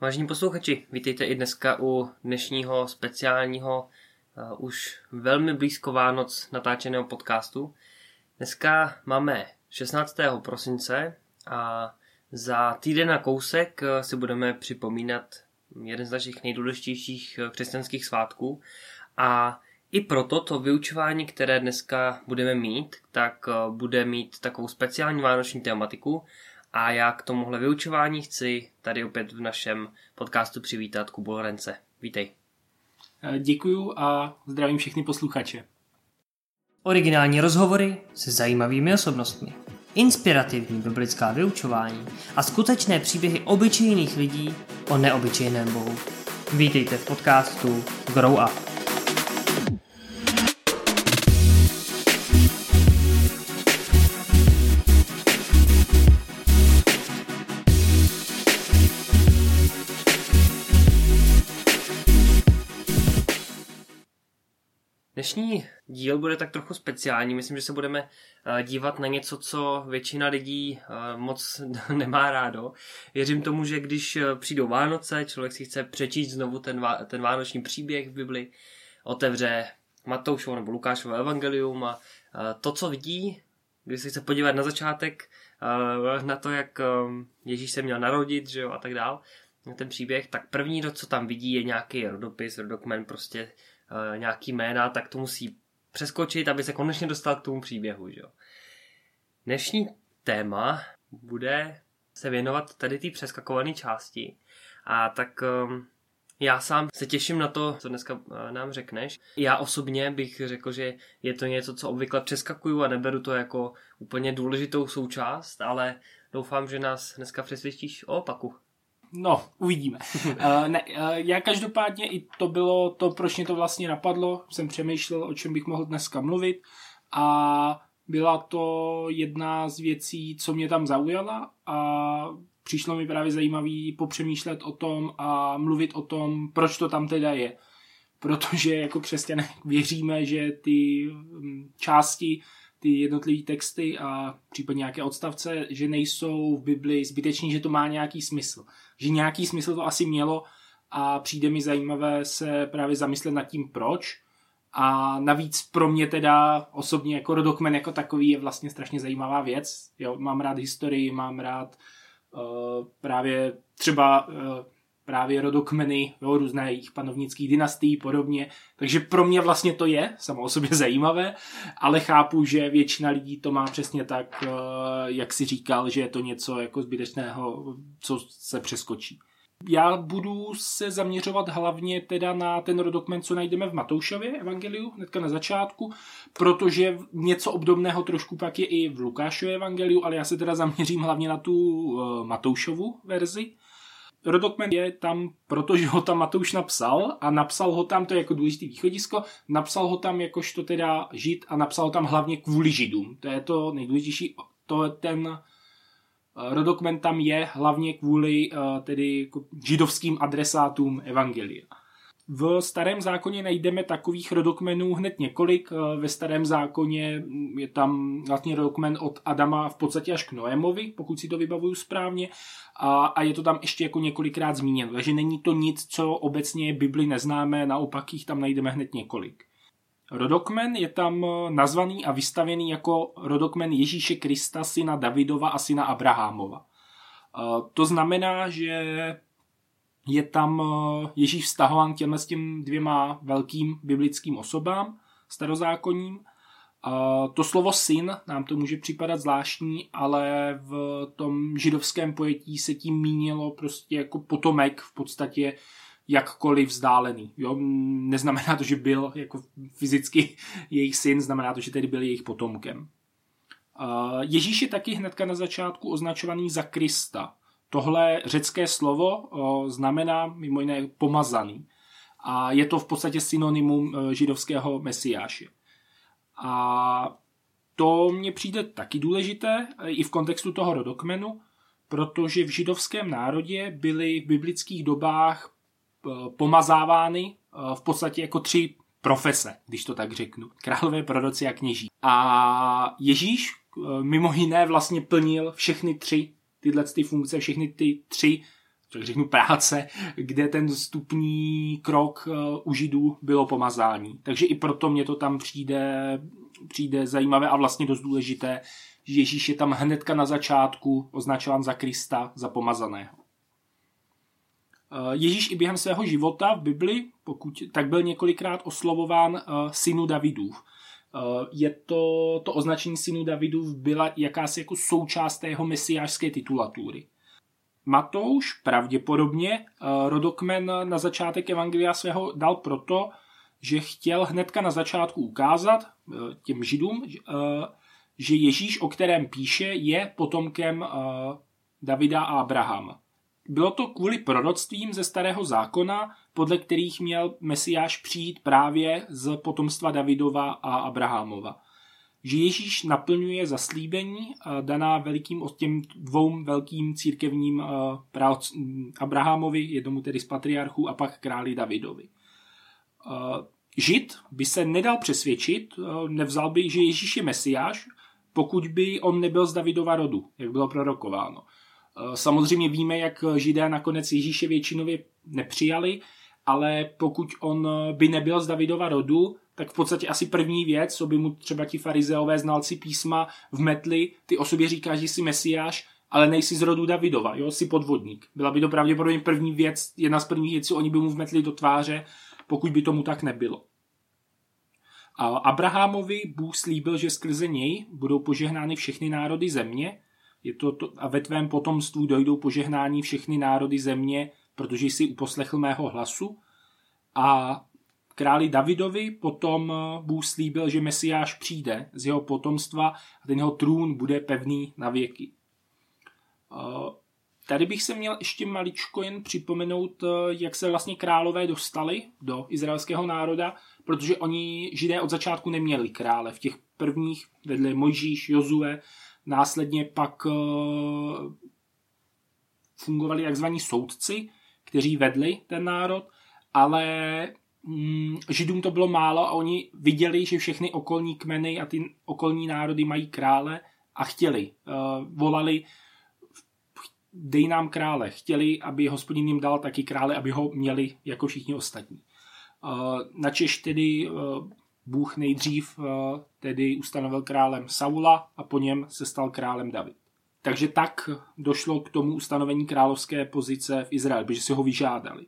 Vážení posluchači, vítejte i dneska u dnešního speciálního, uh, už velmi blízko Vánoc natáčeného podcastu. Dneska máme 16. prosince a za týden na kousek uh, si budeme připomínat jeden z našich nejdůležitějších uh, křesťanských svátků a i proto to vyučování, které dneska budeme mít, tak bude mít takovou speciální vánoční tematiku a já k tomuhle vyučování chci tady opět v našem podcastu přivítat Kubu Lorence. Vítej. Eh, děkuju a zdravím všechny posluchače. Originální rozhovory se zajímavými osobnostmi, inspirativní biblická vyučování a skutečné příběhy obyčejných lidí o neobyčejném Bohu. Vítejte v podcastu Grow Up. Dnešní díl bude tak trochu speciální. Myslím, že se budeme eh, dívat na něco, co většina lidí eh, moc nemá rádo. Věřím tomu, že když eh, přijdou Vánoce, člověk si chce přečíst znovu ten, ten vánoční příběh v Bibli, otevře Matoušovo nebo Lukášovo evangelium a to, co vidí, když se chce podívat na začátek, na to, jak Ježíš se měl narodit, že jo, a tak dál, na ten příběh, tak první, co tam vidí, je nějaký rodopis, rodokmen, prostě nějaký jména, tak to musí přeskočit, aby se konečně dostal k tomu příběhu. Že jo. Dnešní téma bude se věnovat tady té přeskakované části. A tak um, já sám se těším na to, co dneska uh, nám řekneš. Já osobně bych řekl, že je to něco, co obvykle přeskakuju a neberu to jako úplně důležitou součást, ale doufám, že nás dneska přesvědčíš o opaku. No, uvidíme. uh, ne, uh, já každopádně i to bylo to, proč mě to vlastně napadlo. Jsem přemýšlel, o čem bych mohl dneska mluvit a byla to jedna z věcí, co mě tam zaujala a přišlo mi právě zajímavý popřemýšlet o tom a mluvit o tom, proč to tam teda je. Protože jako křesťané věříme, že ty mm, části ty jednotlivé texty a případně nějaké odstavce, že nejsou v Bibli zbyteční, že to má nějaký smysl. Že nějaký smysl to asi mělo a přijde mi zajímavé se právě zamyslet nad tím, proč. A navíc pro mě teda osobně jako rodokmen jako takový je vlastně strašně zajímavá věc. Jo, mám rád historii, mám rád uh, právě třeba uh, právě rodokmeny, jo, různé jejich panovnických dynastií podobně. Takže pro mě vlastně to je samo o sobě zajímavé, ale chápu, že většina lidí to má přesně tak, eh, jak si říkal, že je to něco jako zbytečného, co se přeskočí. Já budu se zaměřovat hlavně teda na ten rodokmen, co najdeme v Matoušově evangeliu, hnedka na začátku, protože něco obdobného trošku pak je i v Lukášově evangeliu, ale já se teda zaměřím hlavně na tu uh, Matoušovu verzi. Rodokmen je tam, protože ho tam Matouš napsal a napsal ho tam, to je jako důležitý východisko, napsal ho tam jakožto teda žid a napsal ho tam hlavně kvůli židům. To je to nejdůležitější, to ten eh, rodokmen tam je hlavně kvůli eh, tedy jako židovským adresátům Evangelia. V starém zákoně najdeme takových rodokmenů hned několik. Eh, ve starém zákoně je tam vlastně rodokmen od Adama v podstatě až k Noémovi, pokud si to vybavuju správně. A, a je to tam ještě jako několikrát zmíněno. Takže není to nic, co obecně Bibli neznáme, naopak jich tam najdeme hned několik. Rodokmen je tam eh, nazvaný a vystavěný jako rodokmen Ježíše Krista, syna Davidova a syna Abrahamova. Eh, to znamená, že je tam eh, Ježíš vztahován k těmhle s tím dvěma velkým biblickým osobám, starozákonním. To slovo syn nám to může připadat zvláštní, ale v tom židovském pojetí se tím mínilo prostě jako potomek v podstatě jakkoliv vzdálený. Jo? Neznamená to, že byl jako fyzicky jejich syn, znamená to, že tedy byl jejich potomkem. Ježíš je taky hnedka na začátku označovaný za Krista. Tohle řecké slovo znamená mimo jiné pomazaný. A je to v podstatě synonymum e, židovského mesiáše. A to mně přijde taky důležité e, i v kontextu toho rodokmenu, protože v židovském národě byly v biblických dobách e, pomazávány v podstatě jako tři profese, když to tak řeknu. Králové, proroci a kněží. A Ježíš mimo jiné vlastně plnil všechny tři tyhle ty funkce, všechny ty tři tak řeknu práce, kde ten stupní krok u židů bylo pomazání. Takže i proto mě to tam přijde, přijde zajímavé a vlastně dost důležité, že Ježíš je tam hnedka na začátku označován za Krista, za pomazaného. Ježíš i během svého života v Bibli, pokud tak byl několikrát oslovován synu Davidův. Je to, to označení synu Davidův byla jakási jako součást jeho mesiářské titulatury. Matouš pravděpodobně rodokmen na začátek Evangelia svého dal proto, že chtěl hnedka na začátku ukázat těm židům, že Ježíš, o kterém píše, je potomkem Davida a Abrahama. Bylo to kvůli proroctvím ze starého zákona, podle kterých měl Mesiáš přijít právě z potomstva Davidova a Abrahamova. Že Ježíš naplňuje zaslíbení daná velikým těm dvou velkým církevním Abrahamovi, jednomu tedy z patriarchů a pak králi Davidovi. Žid by se nedal přesvědčit, nevzal by, že Ježíš je Mesiáš, pokud by on nebyl z Davidova rodu, jak bylo prorokováno. Eh, samozřejmě víme, jak židé nakonec Ježíše většinově nepřijali, ale pokud on by nebyl z Davidova rodu, tak v podstatě asi první věc, co by mu třeba ti farizeové znalci písma vmetli, ty o sobě říkáš, že jsi mesiáš, ale nejsi z rodu Davidova, jo, jsi podvodník. Byla by to pravděpodobně první věc, jedna z prvních věcí, oni by mu vmetli do tváře, pokud by tomu tak nebylo. A Abrahamovi Bůh slíbil, že skrze něj budou požehnány všechny národy země je to, to, a ve tvém potomstvu dojdou požehnání všechny národy země, protože jsi uposlechl mého hlasu. A králi Davidovi potom Bůh slíbil, že Mesiáš přijde z jeho potomstva a ten jeho trůn bude pevný na věky. Eh, tady bych se měl ještě maličko jen připomenout, eh, jak se vlastně králové dostali do izraelského národa, protože oni židé od začátku neměli krále. V těch prvních vedle Mojžíš, Jozue, Následně pak eh, fungovali takzvaní soudci, kteří vedli ten národ, ale mm, Židům to bylo málo a oni viděli, že všechny okolní kmeny a ty okolní národy mají krále a chtěli, eh, volali dej nám krále. Chtěli, aby hospodin jim dal taky krále, aby ho měli jako všichni ostatní. Eh, načež tedy Bůh nejdřív eh, tedy ustanovil králem Saula a po něm se stal králem David. Takže tak došlo k tomu ustanovení královské pozice v Izraeli, protože si ho vyžádali.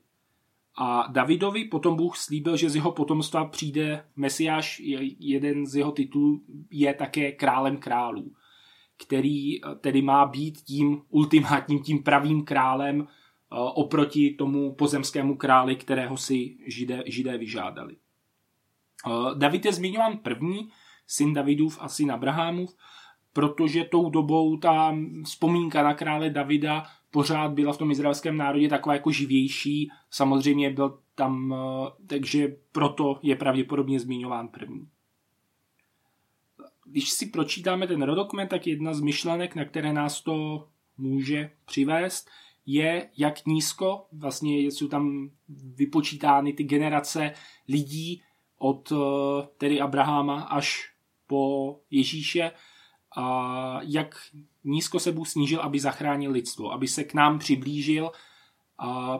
A Davidovi potom Bůh slíbil, že z jeho potomstva přijde Mesiáš, jeden z jeho titulů je také králem králů, který eh, tedy má být tím ultimátním, tím pravým králem eh, oproti tomu pozemskému králi, kterého si židé, židé vyžádali. Eh, David je zmiňován první, syn Davidův a syn Abrahamův, protože tou dobou ta vzpomínka na krále Davida pořád byla v tom izraelském národě taková jako živější. Samozřejmě byl tam, eh, takže proto je pravděpodobně zmiňován první. Když si pročítáme ten rodokmen, tak jedna z myšlenek, na které nás to může přivést, je, jak nízko vlastně jsou tam vypočítány ty generace lidí, od eh, tedy Abraháma až po Ježíše a jak nízko se Bůh snížil, aby zachránil lidstvo, aby se k nám přiblížil,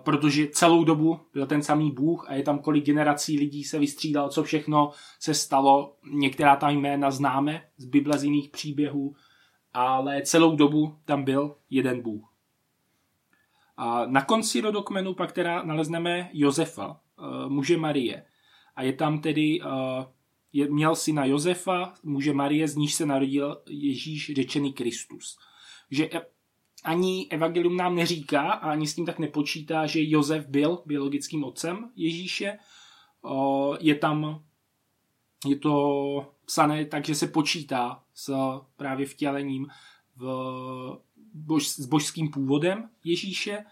protože celou dobu byl ten samý Bůh a je tam kolik generací lidí se vystřídalo, co všechno se stalo. Některá ta jména známe z Bible, z jiných příběhů, ale celou dobu tam byl jeden Bůh. A na konci rodokmenu pak teda nalezneme Josefa, eh, muže Marie a je tam tedy, uh, je, měl syna Josefa, muže Marie, z níž se narodil Ježíš řečený Kristus. Že e, ani evangelium nám neříká a ani s tím tak nepočítá, že Josef byl biologickým otcem Ježíše. Je tam, je to psané tak, že se počítá s právě vtělením v bož, s božským původem Ježíše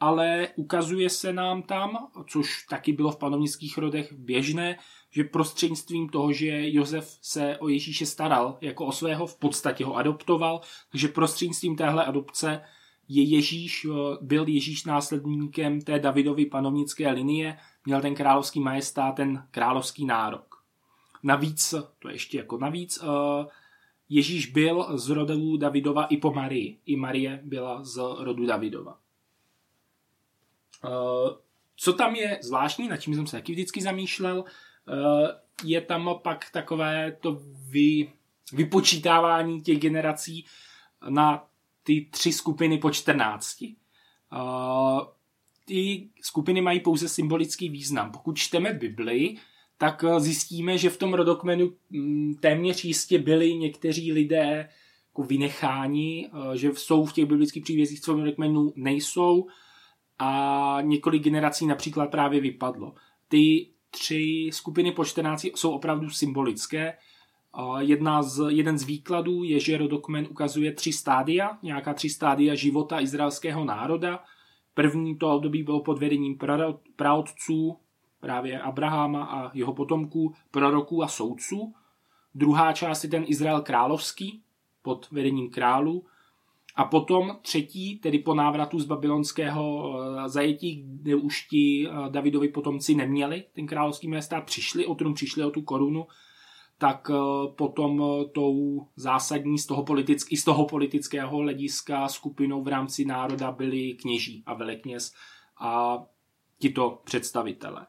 ale ukazuje se nám tam, což taky bylo v panovnických rodech běžné, že prostřednictvím toho, že Josef se o Ježíše staral jako o svého, v podstatě ho adoptoval, takže prostřednictvím téhle adopce je Ježíš, eh, byl Ježíš následníkem té Davidovy panovnické linie, měl ten královský majestát, ten královský nárok. Navíc, to je ještě jako navíc, eh, Ježíš byl z rodu Davidova i po Marii. I Marie byla z rodu Davidova. Co tam je zvláštní, nad čím jsem se taky vždycky zamýšlel, je tam pak takové to vy, vypočítávání těch generací na ty tři skupiny po 14. Ty skupiny mají pouze symbolický význam. Pokud čteme Bibli, tak zjistíme, že v tom rodokmenu mm, téměř jistě byli někteří lidé jako vynecháni, že jsou v těch biblických příbězích v tom rodokmenu nejsou a několik generací například právě vypadlo. Ty tři skupiny po 14 jsou opravdu symbolické. Jedna z, jeden z výkladů je, že rodokmen ukazuje tři stádia, nějaká tři stádia života izraelského národa. První to období bylo pod vedením praotců, právě Abraháma a jeho potomků, proroků a soudců. Druhá část je ten Izrael královský, pod vedením králů. A potom třetí, tedy po návratu z babylonského eh, zajetí, kde už ti eh, Davidovi potomci neměli ten královský majestát, přišli o trůn, přišli o tu korunu, tak eh, potom tou zásadní z toho, politick, i z toho politického hlediska skupinou v rámci národa byli kněží a velekněz a tito představitele.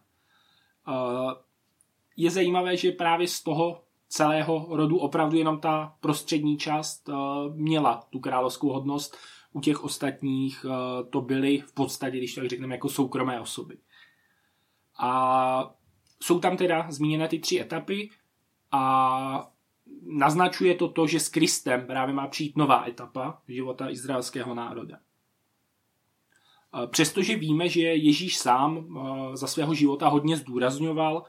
Je zajímavé, že právě z toho celého rodu opravdu jenom ta prostřední část uh, měla tu královskou hodnost. U těch ostatních uh, to byly v podstatě, když tak řekneme, jako soukromé osoby. A jsou tam teda zmíněné ty tři etapy a naznačuje to to, že s Kristem právě má přijít nová etapa života izraelského národa. Přestože víme, že Ježíš sám za svého života hodně zdůrazňoval,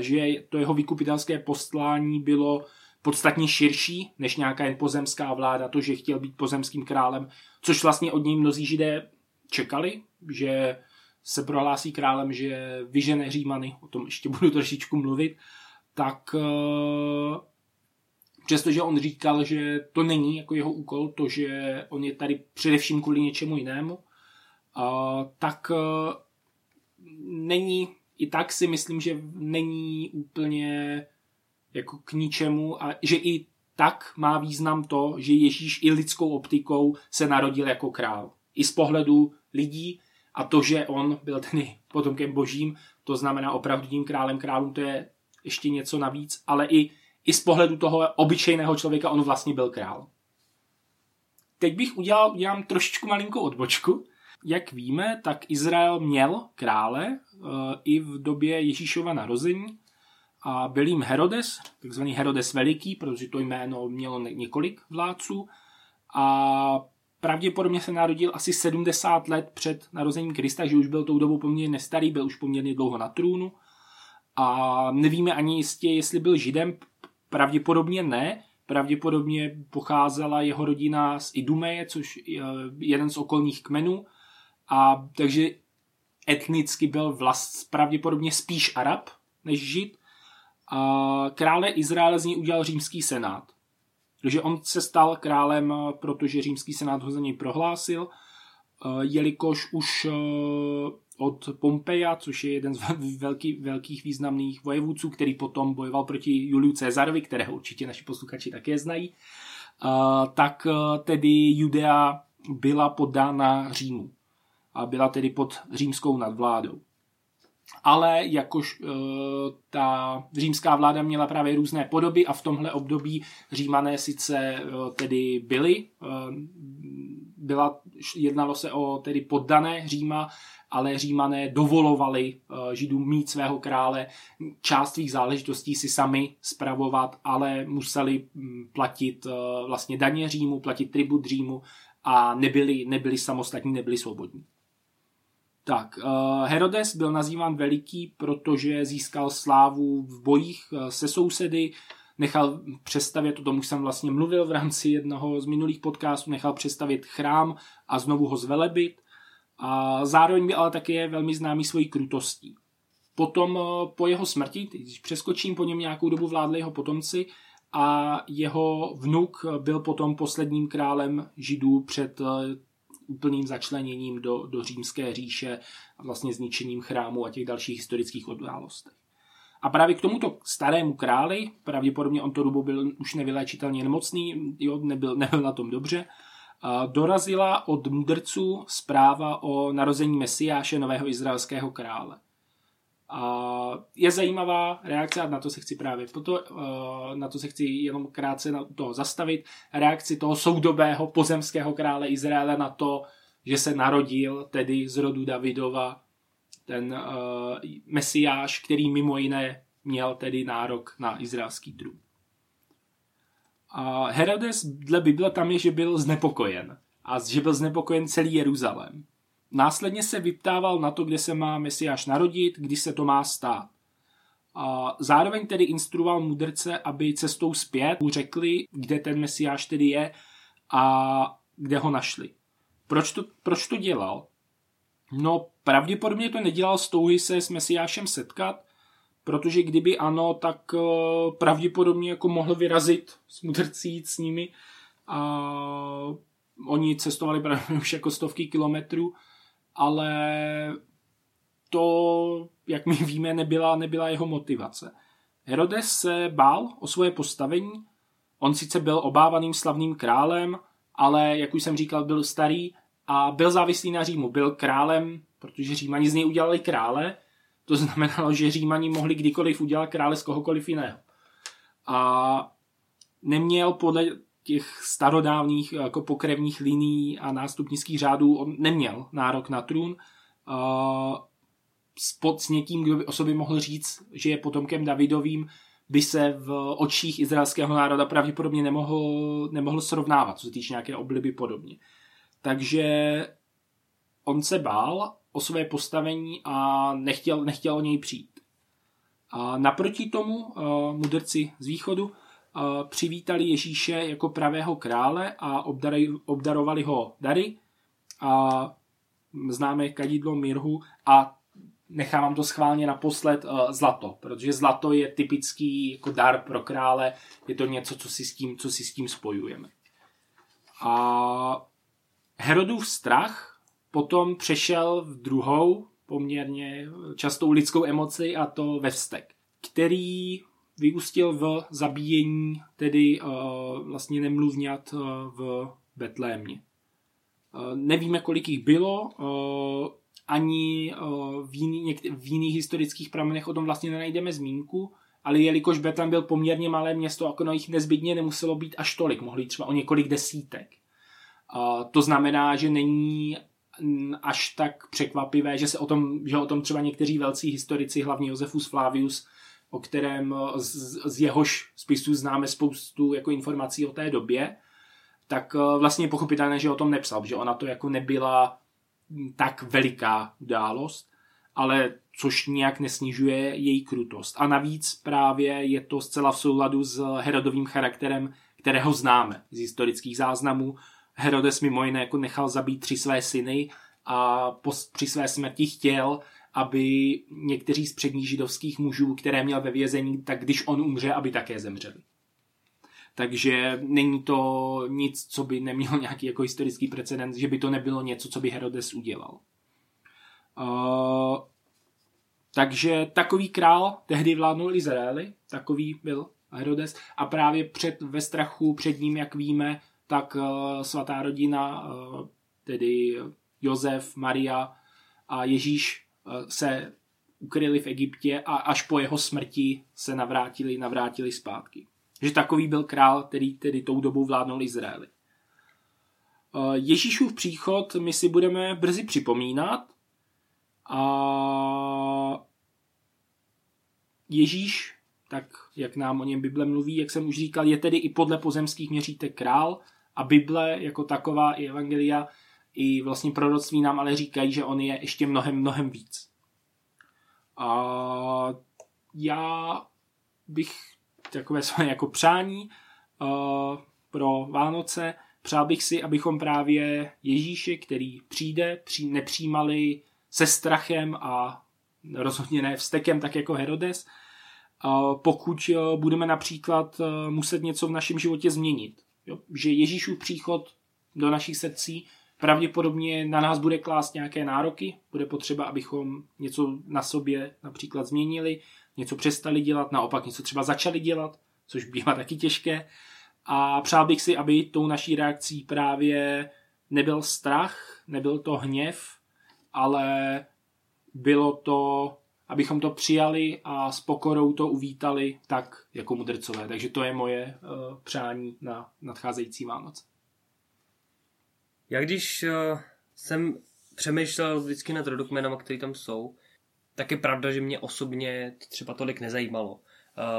že to jeho vykupitelské poslání bylo podstatně širší než nějaká jen pozemská vláda, to, že chtěl být pozemským králem, což vlastně od něj mnozí židé čekali, že se prohlásí králem, že vyžene Římany, o tom ještě budu trošičku mluvit, tak eh, přestože on říkal, že to není jako jeho úkol, to, že on je tady především kvůli něčemu jinému, tak eh, není i tak si myslím, že není úplně jako k ničemu a že i tak má význam to, že Ježíš i lidskou optikou se narodil jako král. I z pohledu lidí a to, že on byl tedy potomkem božím, to znamená opravdovým králem králům, to je ještě něco navíc, ale i, i z pohledu toho obyčejného člověka on vlastně byl král. Teď bych udělal, udělám trošičku malinkou odbočku jak víme, tak Izrael měl krále eh, i v době Ježíšova narození. A byl jim Herodes, takzvaný Herodes Veliký, protože to jméno mělo několik vládců. A pravděpodobně se narodil asi 70 let před narozením Krista, že už byl tou dobou poměrně nestarý, byl už poměrně dlouho na trůnu. A nevíme ani jistě, jestli byl židem, pravděpodobně ne, pravděpodobně pocházela jeho rodina z Idumeje, což je jeden z okolních kmenů, a takže etnicky byl vlast pravděpodobně spíš Arab než Žid. A krále Izraele z něj udělal římský senát. Takže on se stal králem, protože římský senát ho za něj prohlásil, jelikož už od Pompeja, což je jeden z velký, velkých významných vojevůdců, který potom bojoval proti Juliu Cezarovi, kterého určitě naši posluchači také znají, tak tedy Judea byla podána Římu a byla tedy pod římskou nadvládou. Ale jakož e, ta římská vláda měla právě různé podoby a v tomhle období římané sice e, tedy byly, e, byla, jednalo se o tedy poddané Říma, ale římané dovolovali e, židům mít svého krále, část svých záležitostí si sami spravovat, ale museli platit e, vlastně daně Římu, platit tribut Římu a nebyli, nebyli samostatní, nebyli svobodní. Tak, uh, Herodes byl nazýván veliký, protože získal slávu v bojích uh, se sousedy, nechal přestavět, o tom už jsem vlastně mluvil v rámci jednoho z minulých podcastů, nechal přestavět chrám a znovu ho zvelebit. A zároveň byl ale také velmi známý svojí krutostí. Potom uh, po jeho smrti, když přeskočím, po něm nějakou dobu vládli jeho potomci a jeho vnuk byl potom posledním králem židů před úplným začleněním do, do římské říše a vlastně zničením chrámu a těch dalších historických událostech. A právě k tomuto starému králi, pravděpodobně on to dobu byl už nevyléčitelně nemocný, jo, nebyl, nebyl na tom dobře, dorazila od mudrců zpráva o narození Mesiáše, nového izraelského krále. Je zajímavá reakce, a na to se chci právě proto, na to se chci jenom krátce na toho zastavit, reakci toho soudobého pozemského krále Izraele na to, že se narodil tedy z rodu Davidova ten uh, mesiáš, který mimo jiné měl tedy nárok na izraelský trůn. A Herodes dle Bible tam je, že byl znepokojen. A že byl znepokojen celý Jeruzalém. Následně se vyptával na to, kde se má Mesiáš narodit, kdy se to má stát. A zároveň tedy instruoval mudrce, aby cestou zpět mu řekli, kde ten Mesiáš tedy je a kde ho našli. Proč to, proč to dělal? No, pravděpodobně to nedělal s touhy se s Mesiášem setkat, protože kdyby ano, tak uh, pravděpodobně jako mohl vyrazit s mudrcí s nimi a oni cestovali právě už jako stovky kilometrů, ale to, jak my víme, nebyla, nebyla jeho motivace. Herodes se bál o svoje postavení, on sice byl obávaným slavným králem, ale jak už jsem říkal, byl starý a byl závislý na Římu. Byl králem, protože Římani z něj udělali krále, to znamenalo, že Římani mohli kdykoliv udělat krále z kohokoliv jiného. A neměl podle těch starodávných jako pokrevních liní a nástupnických řádů, on neměl nárok na trůn. Spod s někým, kdo by o sobě mohl říct, že je potomkem Davidovým, by se v očích izraelského národa pravděpodobně nemohl, nemohl srovnávat, co se týče nějaké obliby podobně. Takže on se bál o své postavení a nechtěl, nechtěl o něj přijít. A naproti tomu uh, mudrci z východu přivítali Ježíše jako pravého krále a obdarovali ho dary a známe kadidlo mirhu a nechávám to schválně naposled uh, zlato, protože zlato je typický jako dar pro krále, je to něco, co si s tím, co si s tím spojujeme. A Herodův strach potom přešel v druhou poměrně častou lidskou emoci a to ve vztek, který vyústil v zabíjení tedy uh, vlastně nemluvňat uh, v Betlémě. Uh, nevíme, kolik jich bylo, ani v, jiný, v jiných historických pramenech o tom vlastně nenajdeme zmínku, ale jelikož Betlém byl poměrně malé město, jako jich nezbytně nemuselo být až tolik, mohli třeba o několik desítek. To znamená, že není až tak překvapivé, že se o tom, že o tom třeba někteří velcí historici, hlavně Josefus Flavius, o kterém z, z jehož spisů známe spoustu jako informací o té době, tak eh, vlastně je pochopitelné, že o tom nepsal, že ona to jako nebyla tak veliká událost, ale což nějak nesnižuje její krutost. A navíc právě je to zcela v souladu s Herodovým charakterem, kterého známe z historických záznamů, Herodes mimo jiné jako nechal zabít tři své syny a po, při své smrti chtěl, aby někteří z předních židovských mužů, které měl ve vězení, tak když on umře, aby také zemřeli. Takže není to nic, co by nemělo nějaký jako historický precedens, že by to nebylo něco, co by Herodes udělal. Uh, takže takový král tehdy vládnul Izraeli, takový byl Herodes a právě před, ve strachu před ním, jak víme, tak eh, svatá rodina, eh, tedy Josef, Maria a Ježíš se ukryli v Egyptě a až po jeho smrti se navrátili, navrátili zpátky. Že takový byl král, který tedy tou dobou vládnul Izraeli. Ježíšův příchod my si budeme brzy připomínat a Ježíš, tak jak nám o něm Bible mluví, jak jsem už říkal, je tedy i podle pozemských měřítek král, a Bible jako taková i Evangelia i vlastně proroctví nám ale říkají, že on je ještě mnohem, mnohem víc. A já bych takové své jako přání uh, pro Vánoce, přál bych si, abychom právě Ježíše, který přijde, při, nepřijímali se strachem a rozhodně ne vstekem, tak jako Herodes, uh, pokud uh, budeme například muset něco v našem životě změnit. Jo? Že Ježíšův příchod do našich srdcí pravděpodobně na nás bude klást nějaké nároky, bude potřeba, abychom něco na sobě například změnili, něco přestali dělat, naopak něco třeba začali dělat, což bývá taky těžké. A přál bych si, aby tou naší reakcí právě nebyl strach, nebyl to hněv, ale bylo to, abychom to přijali a s pokorou to uvítali tak jako mudrcové. Takže to je moje uh, přání na nadcházející Vánoce. Já když uh, jsem přemýšlel vždycky nad rodokmenama, které tam jsou, tak je pravda, že mě osobně to třeba tolik nezajímalo.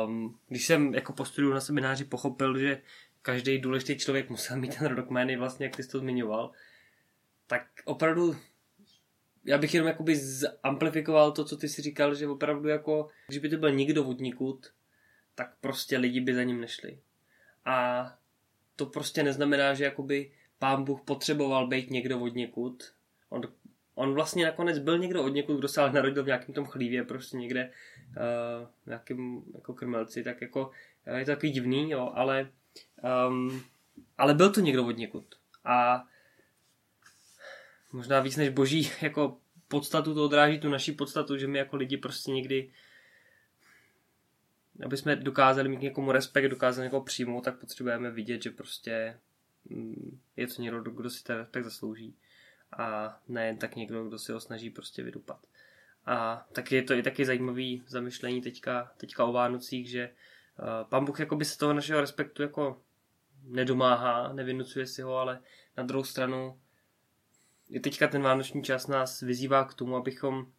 Um, když jsem jako po studiu na semináři pochopil, že každý důležitý člověk musel mít ten rodokmen, vlastně jak ty jsi to zmiňoval, tak opravdu já bych jenom jakoby zamplifikoval to, co ty si říkal, že opravdu jako, když by to byl nikdo vodníkud, tak prostě lidi by za ním nešli. A to prostě neznamená, že jakoby pán Bůh potřeboval být někdo vodníkud. On, on vlastně nakonec byl někdo od někud, kdo se ale narodil v nějakém tom chlívě, prostě někde uh, nějakým jako krmelci, tak jako uh, je to takový divný, jo, ale um, ale byl to někdo od někud. A možná víc než boží jako podstatu to odráží tu naší podstatu, že my jako lidi prostě někdy aby jsme dokázali mít někomu respekt, dokázali někoho přijmout, tak potřebujeme vidět, že prostě je to někdo, kdo si ten respekt zaslouží a nejen tak někdo, kdo si ho snaží prostě vydupat. A taky je to i taky zajímavý zamyšlení teďka, teďka o Vánocích, že uh, pán Bůh jakoby se toho našeho respektu jako nedomáhá, nevynucuje si ho, ale na druhou stranu i teďka ten vánoční čas nás vyzývá k tomu, abychom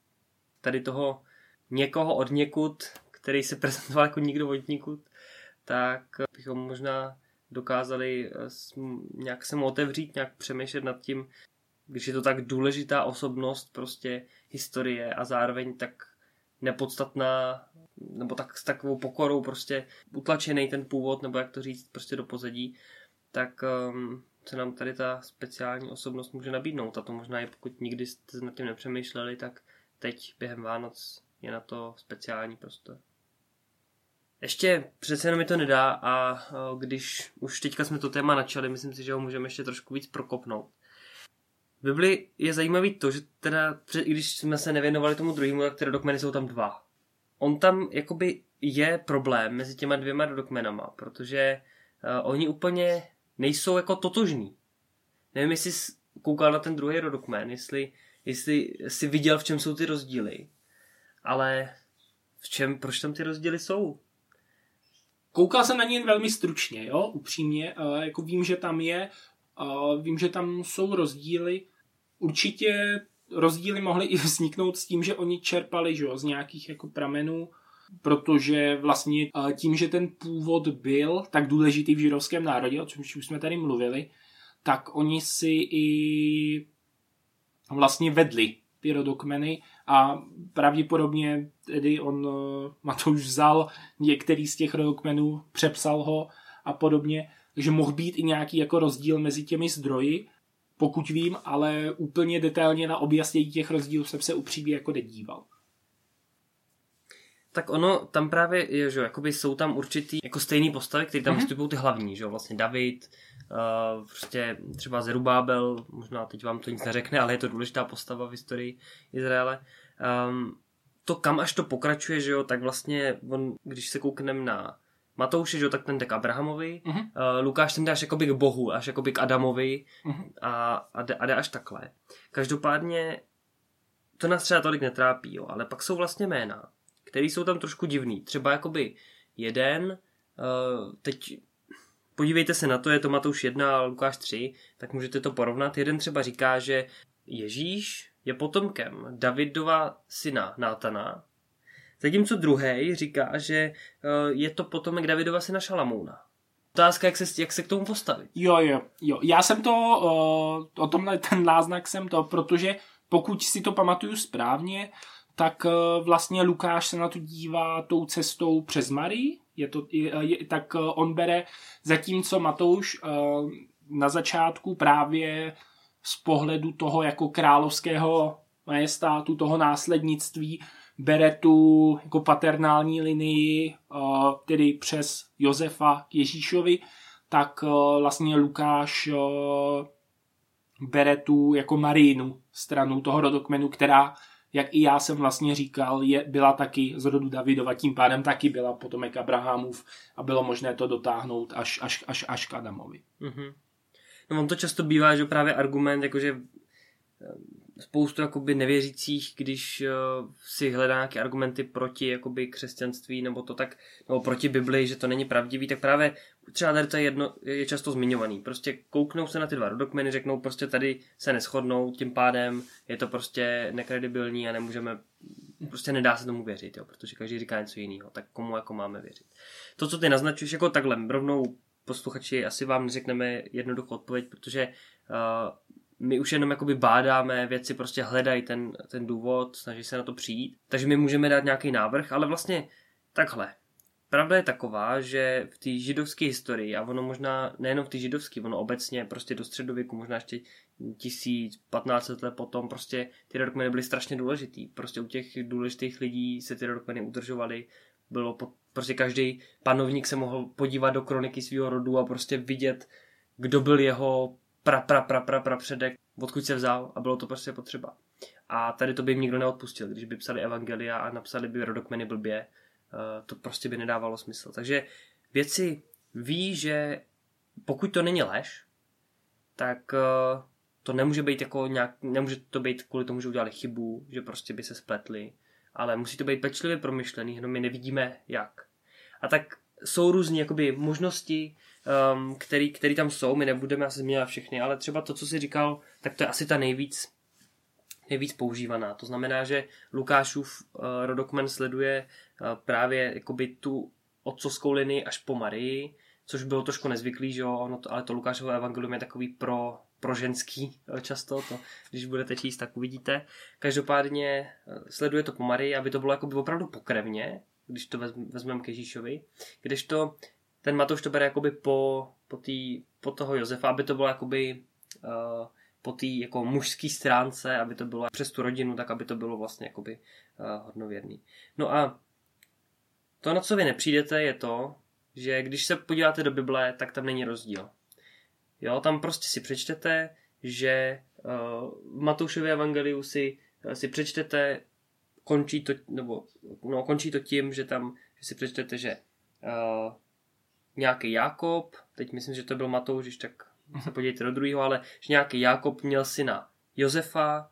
tady toho někoho od někud, který se prezentoval jako nikdo od někud, tak bychom možná dokázali eh, nějak se mu otevřít, nějak přemýšlet nad tím, když je to tak důležitá osobnost prostě historie a zároveň tak nepodstatná, nebo tak s takovou pokorou prostě utlačený ten původ, nebo jak to říct, prostě do pozadí, tak um, se nám tady ta speciální osobnost může nabídnout. A to možná i pokud nikdy jste nad tím nepřemýšleli, tak teď během Vánoc je na to speciální prostor. Ještě přece jenom mi to nedá a když už teďka jsme to téma načali, myslím si, že ho můžeme ještě trošku víc prokopnout. V Bibli je zajímavý to, že teda, i když jsme se nevěnovali tomu druhému, tak ty rodokmeny jsou tam dva. On tam jakoby je problém mezi těma dvěma rodokmenama, protože uh, oni úplně nejsou jako totožní. Nevím, jestli jsi koukal na ten druhý rodokmen, jestli, jestli jsi viděl, v čem jsou ty rozdíly. Ale v čem, proč tam ty rozdíly jsou? Koukal jsem na ně velmi stručně, jo, upřímně. Uh, jako vím, že tam je, uh, vím, že tam jsou rozdíly. Určitě rozdíly mohly i vzniknout s tím, že oni čerpali že jo, z nějakých jako pramenů protože vlastně tím, že ten původ byl tak důležitý v židovském národě, o čem už jsme tady mluvili, tak oni si i vlastně vedli ty rodokmeny a pravděpodobně tedy on e, Matouš vzal některý z těch rodokmenů, přepsal ho a podobně, takže mohl být i nějaký jako rozdíl mezi těmi zdroji, pokud vím, ale úplně detailně na objasnění těch rozdílů jsem se upřímně jako nedíval tak ono tam právě je, že jakoby jsou tam určitý jako stejný postavy, které tam mm-hmm. vystupují ty hlavní, že jo, vlastně David, uh, prostě třeba Zerubábel, možná teď vám to nic neřekne, ale je to důležitá postava v historii Izraele. Um, to kam až to pokračuje, že jo, tak vlastně on, když se koukneme na Matouše, že jo, tak ten jde k Abrahamovi, uh-huh. uh, Lukáš ten jde až jakoby k Bohu, až jakoby k Adamovi uh-huh. a, a, jde, a jde až takhle. Každopádně to nás třeba tolik netrápí, jo, ale pak jsou vlastně jména, který jsou tam trošku divný. Třeba jakoby jeden, uh, teď podívejte se na to, je to Matouš 1 a Lukáš 3, tak můžete to porovnat. Jeden třeba říká, že Ježíš je potomkem Davidova syna Nátana, zatímco druhý říká, že uh, je to potomek Davidova syna Šalamouna. Otázka, jak se, jak se k tomu postavit. Jo, jo, jo. Já jsem to, uh, o tomhle ten náznak jsem to, protože pokud si to pamatuju správně, tak eh, vlastně Lukáš se na to dívá tou cestou přes Marii, je to, je, tak eh, on bere, zatímco Matouš eh, na začátku právě z pohledu toho jako královského majestátu, toho následnictví, bere tu jako paternální linii, tedy přes Josefa k Ježíšovi, tak vlastně Lukáš bere tu jako Marínu stranu toho rodokmenu, která jak i já jsem vlastně říkal, je, byla taky z rodu Davidova, tím pádem taky byla potomek Abrahamův a bylo možné to dotáhnout až, až, až, až k Adamovi. Mm-hmm. No on to často bývá, že právě argument, jakože spoustu jakoby nevěřících, když uh, si hledá nějaké argumenty proti jakoby křesťanství nebo to tak, nebo proti Bibli, že to není pravdivý, tak právě třeba tady to je, jedno, je často zmiňovaný. Prostě kouknou se na ty dva rodokmeny, řeknou prostě tady se neschodnou, tím pádem je to prostě nekredibilní a nemůžeme, prostě nedá se tomu věřit, jo, protože každý říká něco jiného, tak komu jako máme věřit. To, co ty naznačuješ jako takhle, rovnou posluchači, asi vám neřekneme jednoduchou odpověď, protože uh, my už jenom jakoby bádáme, věci prostě hledají ten, ten důvod, snaží se na to přijít. Takže my můžeme dát nějaký návrh, ale vlastně takhle. Pravda je taková, že v té židovské historii, a ono možná nejenom v té židovské, ono obecně prostě do středověku, možná ještě tisíc, patnáct let potom, prostě ty rodokmeny byly strašně důležitý. Prostě u těch důležitých lidí se ty rodokmeny udržovaly. Bylo po, prostě každý panovník se mohl podívat do kroniky svého rodu a prostě vidět, kdo byl jeho pra, pra, pra, pra, pra předek, odkud se vzal a bylo to prostě potřeba. A tady to by jim nikdo neodpustil, když by psali evangelia a napsali by rodokmeny blbě, eh, to prostě by nedávalo smysl. Takže věci ví, že pokud to není lež, tak eh, to nemůže být jako nějak, nemůže to být kvůli tomu, že udělali chybu, že prostě by se spletli, ale musí to být pečlivě promyšlený, jenom my nevidíme jak. A tak jsou různé možnosti, um, který, který tam jsou, my nebudeme asi zmínit všechny, ale třeba to, co jsi říkal, tak to je asi ta nejvíc, nejvíc používaná. To znamená, že Lukášův uh, rodokmen sleduje uh, právě jakoby tu otcovskou linii až po Marii, což bylo trošku nezvyklý, že jo, no to, ale to Lukášovo evangelium je takový pro, pro ženský uh, často, to, když budete číst, tak uvidíte. Každopádně sleduje to po Marii, aby to bylo jakoby opravdu pokrevně, když to vezmeme k Ježíšovi, to ten Matouš to bere jakoby po, po, tý, po toho Josefa, aby to bylo jakoby uh, po té jako mužské stránce, aby to bylo přes tu rodinu, tak aby to bylo vlastně jakoby uh, hodnověrný. No a to, na co vy nepřijdete, je to, že když se podíváte do Bible, tak tam není rozdíl. Jo, tam prostě si přečtete, že uh, Matoušově evangeliu si, uh, si přečtete, končí to, nebo, no, končí to tím, že tam že si přečtete, že uh, nějaký Jakob, teď myslím, že to byl Matouš, když tak se podívejte do druhého, ale že nějaký Jakob měl syna Josefa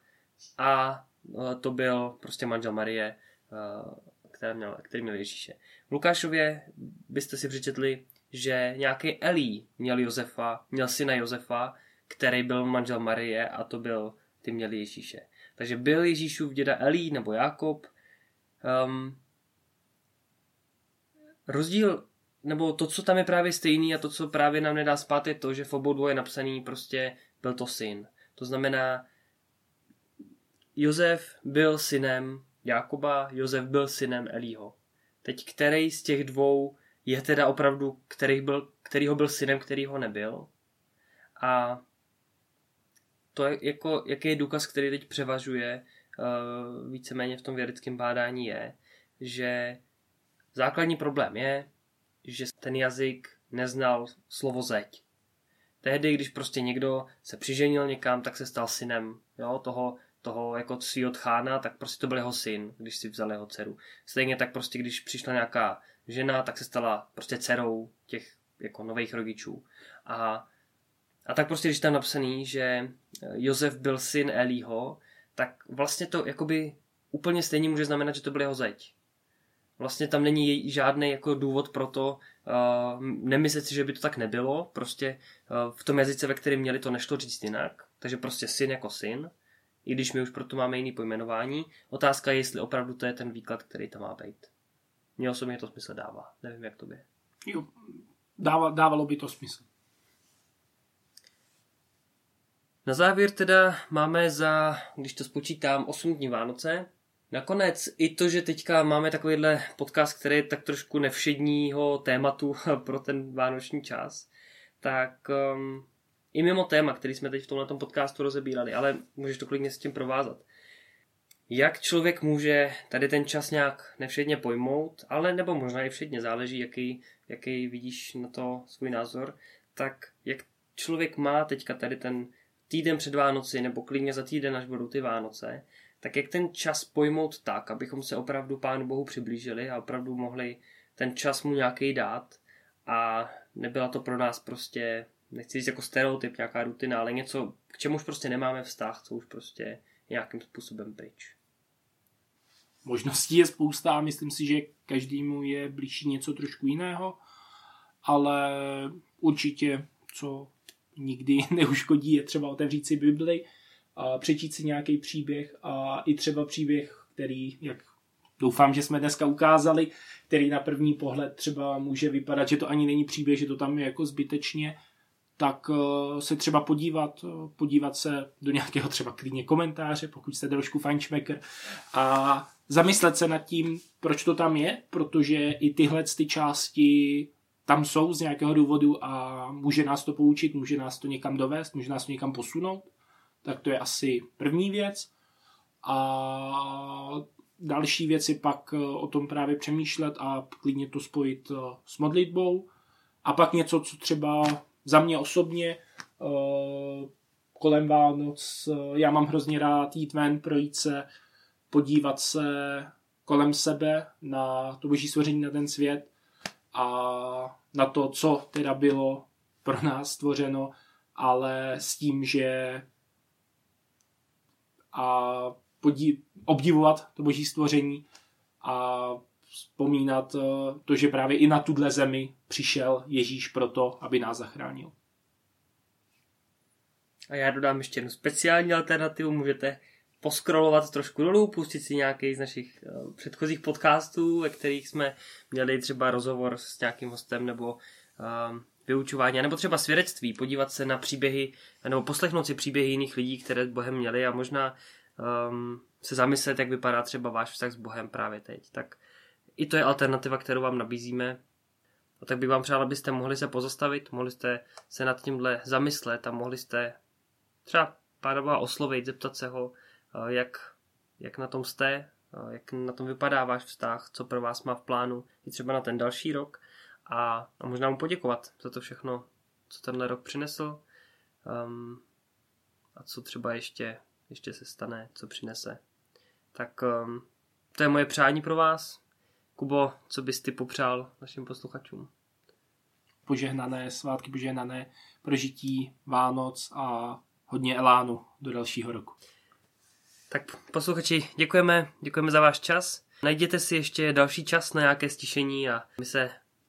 a uh, to byl prostě manžel Marie, uh, který měl, který měl Ježíše. V Lukášově byste si přečetli, že nějaký Elí měl Josefa, měl syna Josefa, který byl manžel Marie a to byl, ty měli Ježíše. Takže byl Ježíšův děda Elí nebo Jakob. Um, rozdíl nebo to, co tam je právě stejný a to, co právě nám nedá spát, je to, že v obou dvou je napsaný prostě byl to syn. To znamená, Josef byl synem Jakoba, Josef byl synem Elího. Teď který z těch dvou je teda opravdu, který, byl, který ho byl synem, který ho nebyl. A to je jako, jaký je důkaz, který teď převažuje uh, víceméně v tom vědeckém bádání je, že základní problém je, že ten jazyk neznal slovo zeď. Tehdy, když prostě někdo se přiženil někam, tak se stal synem jo, toho, toho jako svýho tchána, tak prostě to byl jeho syn, když si vzal jeho dceru. Stejně tak prostě, když přišla nějaká žena, tak se stala prostě dcerou těch jako nových rodičů. A, a tak prostě, když tam napsaný, že Josef byl syn Elího, tak vlastně to jakoby úplně stejně může znamenat, že to byl jeho zeď. Vlastně tam není žádný jako důvod pro to uh, nemyslet si, že by to tak nebylo. Prostě uh, v tom jazyce, ve kterém měli, to nešlo říct jinak. Takže prostě syn jako syn, i když my už proto máme jiný pojmenování. Otázka je, jestli opravdu to je ten výklad, který tam má být. Mně osobně to smysl dává. Nevím, jak to by. Jo, dávalo, dávalo by to smysl. Na závěr teda máme za, když to spočítám, 8 dní Vánoce. Nakonec i to, že teďka máme takovýhle podcast, který je tak trošku nevšedního tématu pro ten vánoční čas, tak um, i mimo téma, který jsme teď v tomhle podcastu rozebírali, ale můžeš to klidně s tím provázat. Jak člověk může tady ten čas nějak nevšedně pojmout, ale nebo možná i všedně, záleží, jaký, jaký vidíš na to svůj názor, tak jak člověk má teďka tady ten týden před Vánoci, nebo klidně za týden, až budou ty Vánoce, tak jak ten čas pojmout tak, abychom se opravdu Pánu Bohu přiblížili a opravdu mohli ten čas mu nějaký dát a nebyla to pro nás prostě nechci říct jako stereotyp, nějaká rutina, ale něco, k čemu už prostě nemáme vztah, co už prostě nějakým způsobem pryč. Možností je spousta myslím si, že každému je blížší něco trošku jiného, ale určitě, co nikdy neuškodí, je třeba otevřít si Bibli, a přečíst si nějaký příběh a i třeba příběh, který, jak doufám, že jsme dneska ukázali, který na první pohled třeba může vypadat, že to ani není příběh, že to tam je jako zbytečně, tak eh, se třeba podívat, eh, podívat se do nějakého třeba klidně komentáře, pokud jste trošku fančmaker a zamyslet se nad tím, proč to tam je, protože i tyhle ty části tam jsou z nějakého důvodu a může nás to poučit, může nás to někam dovést, může nás to někam posunout. Tak to je asi první věc. A další věci pak eh, o tom právě přemýšlet a klidně to spojit s modlitbou. A pak něco, co třeba za mě osobně uh, kolem Vánoc, já mám hrozně rád jít ven, projít se, podívat se kolem sebe na to boží stvoření, na ten svět a na to, co teda bylo pro nás stvořeno, ale s tím, že a podí, obdivovat to boží stvoření a vzpomínat eh, to, že právě i na tuhle zemi přišel Ježíš proto, aby nás zachránil. A já dodám ještě jednu speciální alternativu, můžete poskrolovat trošku dolů, pustit si nějaký z našich uh, předchozích podcastů, ve kterých jsme měli třeba rozhovor s nějakým hostem nebo uh, vyučování, nebo třeba svědectví, podívat se na příběhy, nebo poslechnout si příběhy jiných lidí, které s Bohem měli a možná um, se zamyslet, jak vypadá třeba váš vztah s Bohem právě teď. Tak i to je alternativa, kterou vám nabízíme. A tak bych vám přál, abyste mohli se pozastavit, mohli jste se nad tímhle zamyslet a mohli jste třeba pána oslovit, zeptat se ho, eh, jak, jak na tom jste, eh, jak na tom vypadá váš vztah, co pro vás má v plánu i třeba na ten další rok a, a možná mu poděkovat za to všechno, co tenhle rok přinesl um, a co třeba ještě, ještě se stane, co přinese. Tak um, to je moje přání pro vás. Kubo, co bys ty popřál našim posluchačům? Požehnané svátky, požehnané prožití Vánoc a hodně elánu do dalšího roku. Tak posluchači, děkujeme, děkujeme za váš čas. Najděte si ještě další čas na nějaké stišení a my se